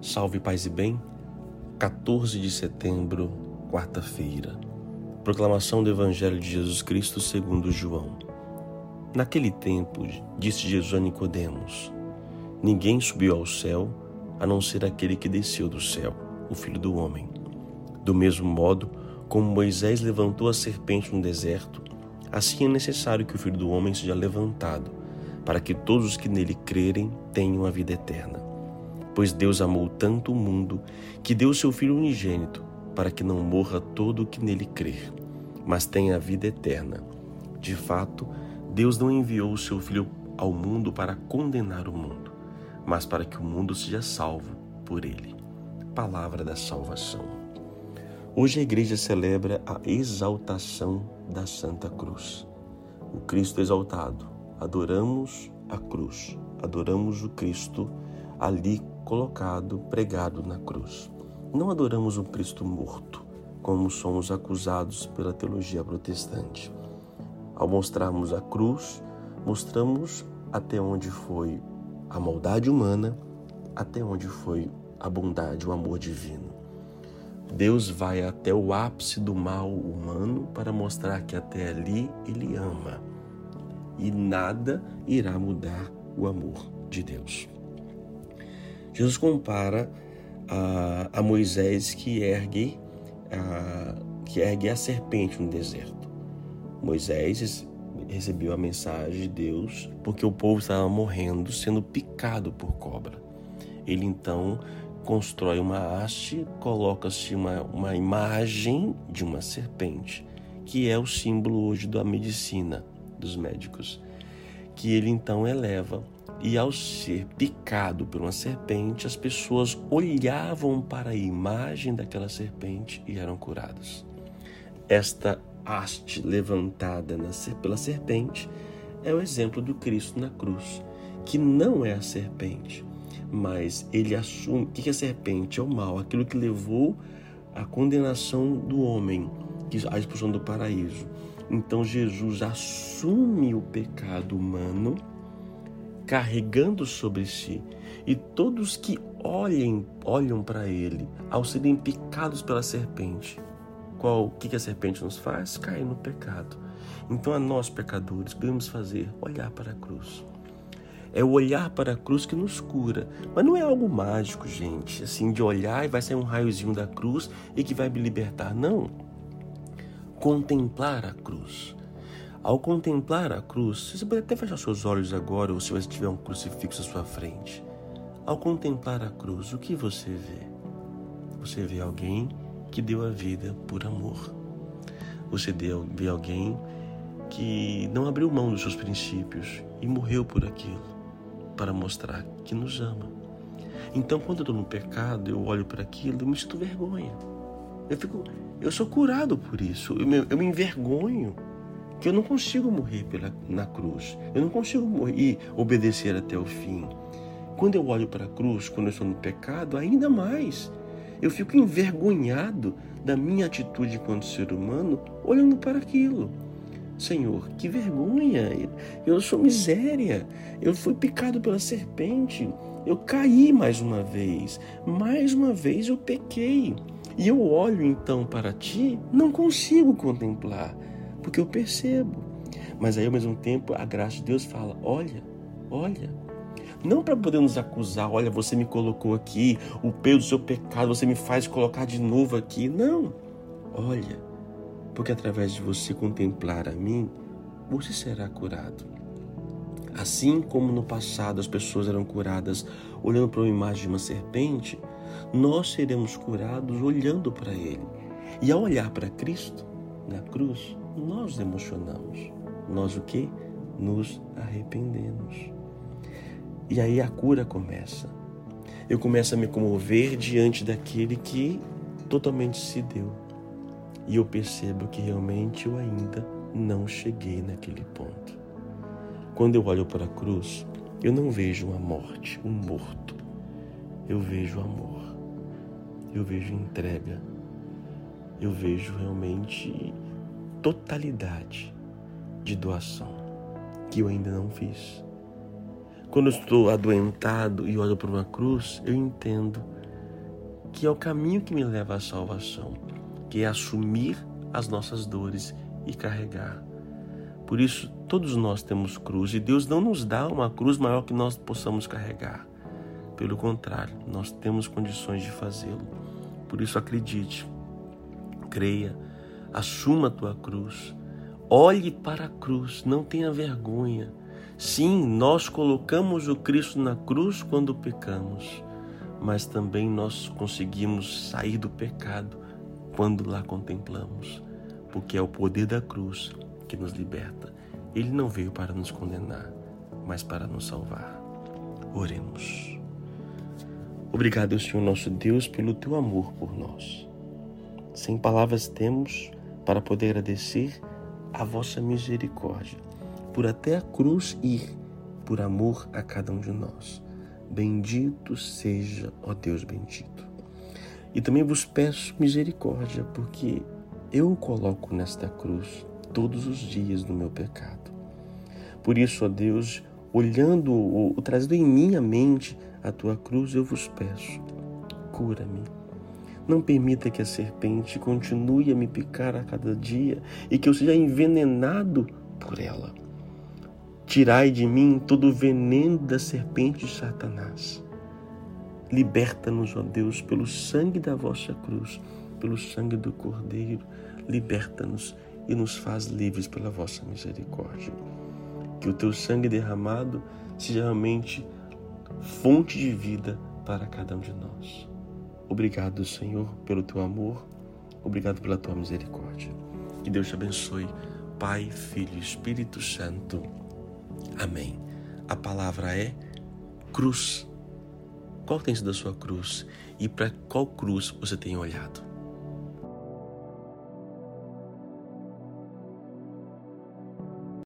Salve paz e bem. 14 de setembro, quarta-feira. Proclamação do Evangelho de Jesus Cristo segundo João. Naquele tempo, disse Jesus a Nicodemos: Ninguém subiu ao céu a não ser aquele que desceu do céu, o Filho do homem. Do mesmo modo, como Moisés levantou a serpente no deserto, assim é necessário que o Filho do homem seja levantado, para que todos os que nele crerem tenham a vida eterna. Pois Deus amou tanto o mundo que deu seu Filho unigênito, para que não morra todo o que nele crer, mas tenha a vida eterna. De fato, Deus não enviou o seu Filho ao mundo para condenar o mundo, mas para que o mundo seja salvo por ele. Palavra da salvação. Hoje a igreja celebra a exaltação da Santa Cruz. O Cristo exaltado. Adoramos a cruz, adoramos o Cristo ali colocado, pregado na cruz. Não adoramos um Cristo morto, como somos acusados pela teologia protestante. Ao mostrarmos a cruz, mostramos até onde foi a maldade humana, até onde foi a bondade, o amor divino. Deus vai até o ápice do mal humano para mostrar que até ali ele ama. E nada irá mudar o amor de Deus. Jesus compara a, a Moisés que ergue, a, que ergue a serpente no deserto. Moisés recebeu a mensagem de Deus porque o povo estava morrendo, sendo picado por cobra. Ele então constrói uma haste, coloca-se uma, uma imagem de uma serpente, que é o símbolo hoje da medicina, dos médicos, que ele então eleva e ao ser picado por uma serpente, as pessoas olhavam para a imagem daquela serpente e eram curadas. Esta haste levantada pela serpente é o exemplo do Cristo na cruz, que não é a serpente, mas ele assume que a serpente é o mal, aquilo que levou à condenação do homem, a expulsão do paraíso. Então Jesus assume o pecado humano carregando sobre si. E todos que olhem, olham para ele, ao serem picados pela serpente, qual o que a serpente nos faz? Cair no pecado. Então a nós pecadores devemos fazer olhar para a cruz. É o olhar para a cruz que nos cura. Mas não é algo mágico, gente, assim de olhar e vai sair um raiozinho da cruz e que vai me libertar. Não. Contemplar a cruz. Ao contemplar a cruz, você pode até fechar seus olhos agora ou se você tiver um crucifixo à sua frente. Ao contemplar a cruz, o que você vê? Você vê alguém que deu a vida por amor. Você vê alguém que não abriu mão dos seus princípios e morreu por aquilo para mostrar que nos ama. Então, quando eu estou no pecado, eu olho para aquilo e me sinto vergonha. Eu fico, eu sou curado por isso. Eu me, eu me envergonho que eu não consigo morrer pela, na cruz. Eu não consigo morrer obedecer até o fim. Quando eu olho para a cruz, quando eu estou no pecado, ainda mais. Eu fico envergonhado da minha atitude enquanto ser humano olhando para aquilo. Senhor, que vergonha! Eu sou miséria. Eu fui picado pela serpente. Eu caí mais uma vez. Mais uma vez eu pequei. E eu olho então para ti, não consigo contemplar porque eu percebo. Mas aí ao mesmo tempo a graça de Deus fala: olha, olha. Não para poder nos acusar, olha, você me colocou aqui, o peso do seu pecado, você me faz colocar de novo aqui. Não. Olha, porque através de você contemplar a mim, você será curado. Assim como no passado as pessoas eram curadas olhando para uma imagem de uma serpente, nós seremos curados olhando para Ele. E ao olhar para Cristo na cruz, nós emocionamos. Nós o que? Nos arrependemos. E aí a cura começa. Eu começo a me comover diante daquele que totalmente se deu. E eu percebo que realmente eu ainda não cheguei naquele ponto. Quando eu olho para a cruz, eu não vejo uma morte, um morto. Eu vejo amor. Eu vejo entrega. Eu vejo realmente totalidade de doação que eu ainda não fiz. Quando estou adoentado e olho para uma cruz, eu entendo que é o caminho que me leva à salvação, que é assumir as nossas dores e carregar. Por isso, todos nós temos cruz e Deus não nos dá uma cruz maior que nós possamos carregar. Pelo contrário, nós temos condições de fazê-lo. Por isso, acredite, creia, assuma a tua cruz, olhe para a cruz, não tenha vergonha. Sim, nós colocamos o Cristo na cruz quando pecamos, mas também nós conseguimos sair do pecado quando lá contemplamos, porque é o poder da cruz que nos liberta. Ele não veio para nos condenar, mas para nos salvar. Oremos. Obrigado, Senhor nosso Deus, pelo teu amor por nós. Sem palavras temos para poder agradecer a vossa misericórdia, por até a cruz ir, por amor a cada um de nós. Bendito seja, ó Deus bendito. E também vos peço misericórdia, porque eu o coloco nesta cruz todos os dias do meu pecado. Por isso, ó Deus, olhando ou trazendo em minha mente a tua cruz, eu vos peço, cura-me. Não permita que a serpente continue a me picar a cada dia e que eu seja envenenado por ela. Tirai de mim todo o veneno da serpente de Satanás. Liberta-nos, ó Deus, pelo sangue da vossa cruz, pelo sangue do Cordeiro. Liberta-nos e nos faz livres pela vossa misericórdia. Que o teu sangue derramado seja realmente fonte de vida para cada um de nós. Obrigado, Senhor, pelo teu amor. Obrigado pela tua misericórdia. Que Deus te abençoe, Pai, Filho e Espírito Santo. Amém. A palavra é cruz. Qual tem sido a sua cruz? E para qual cruz você tem olhado?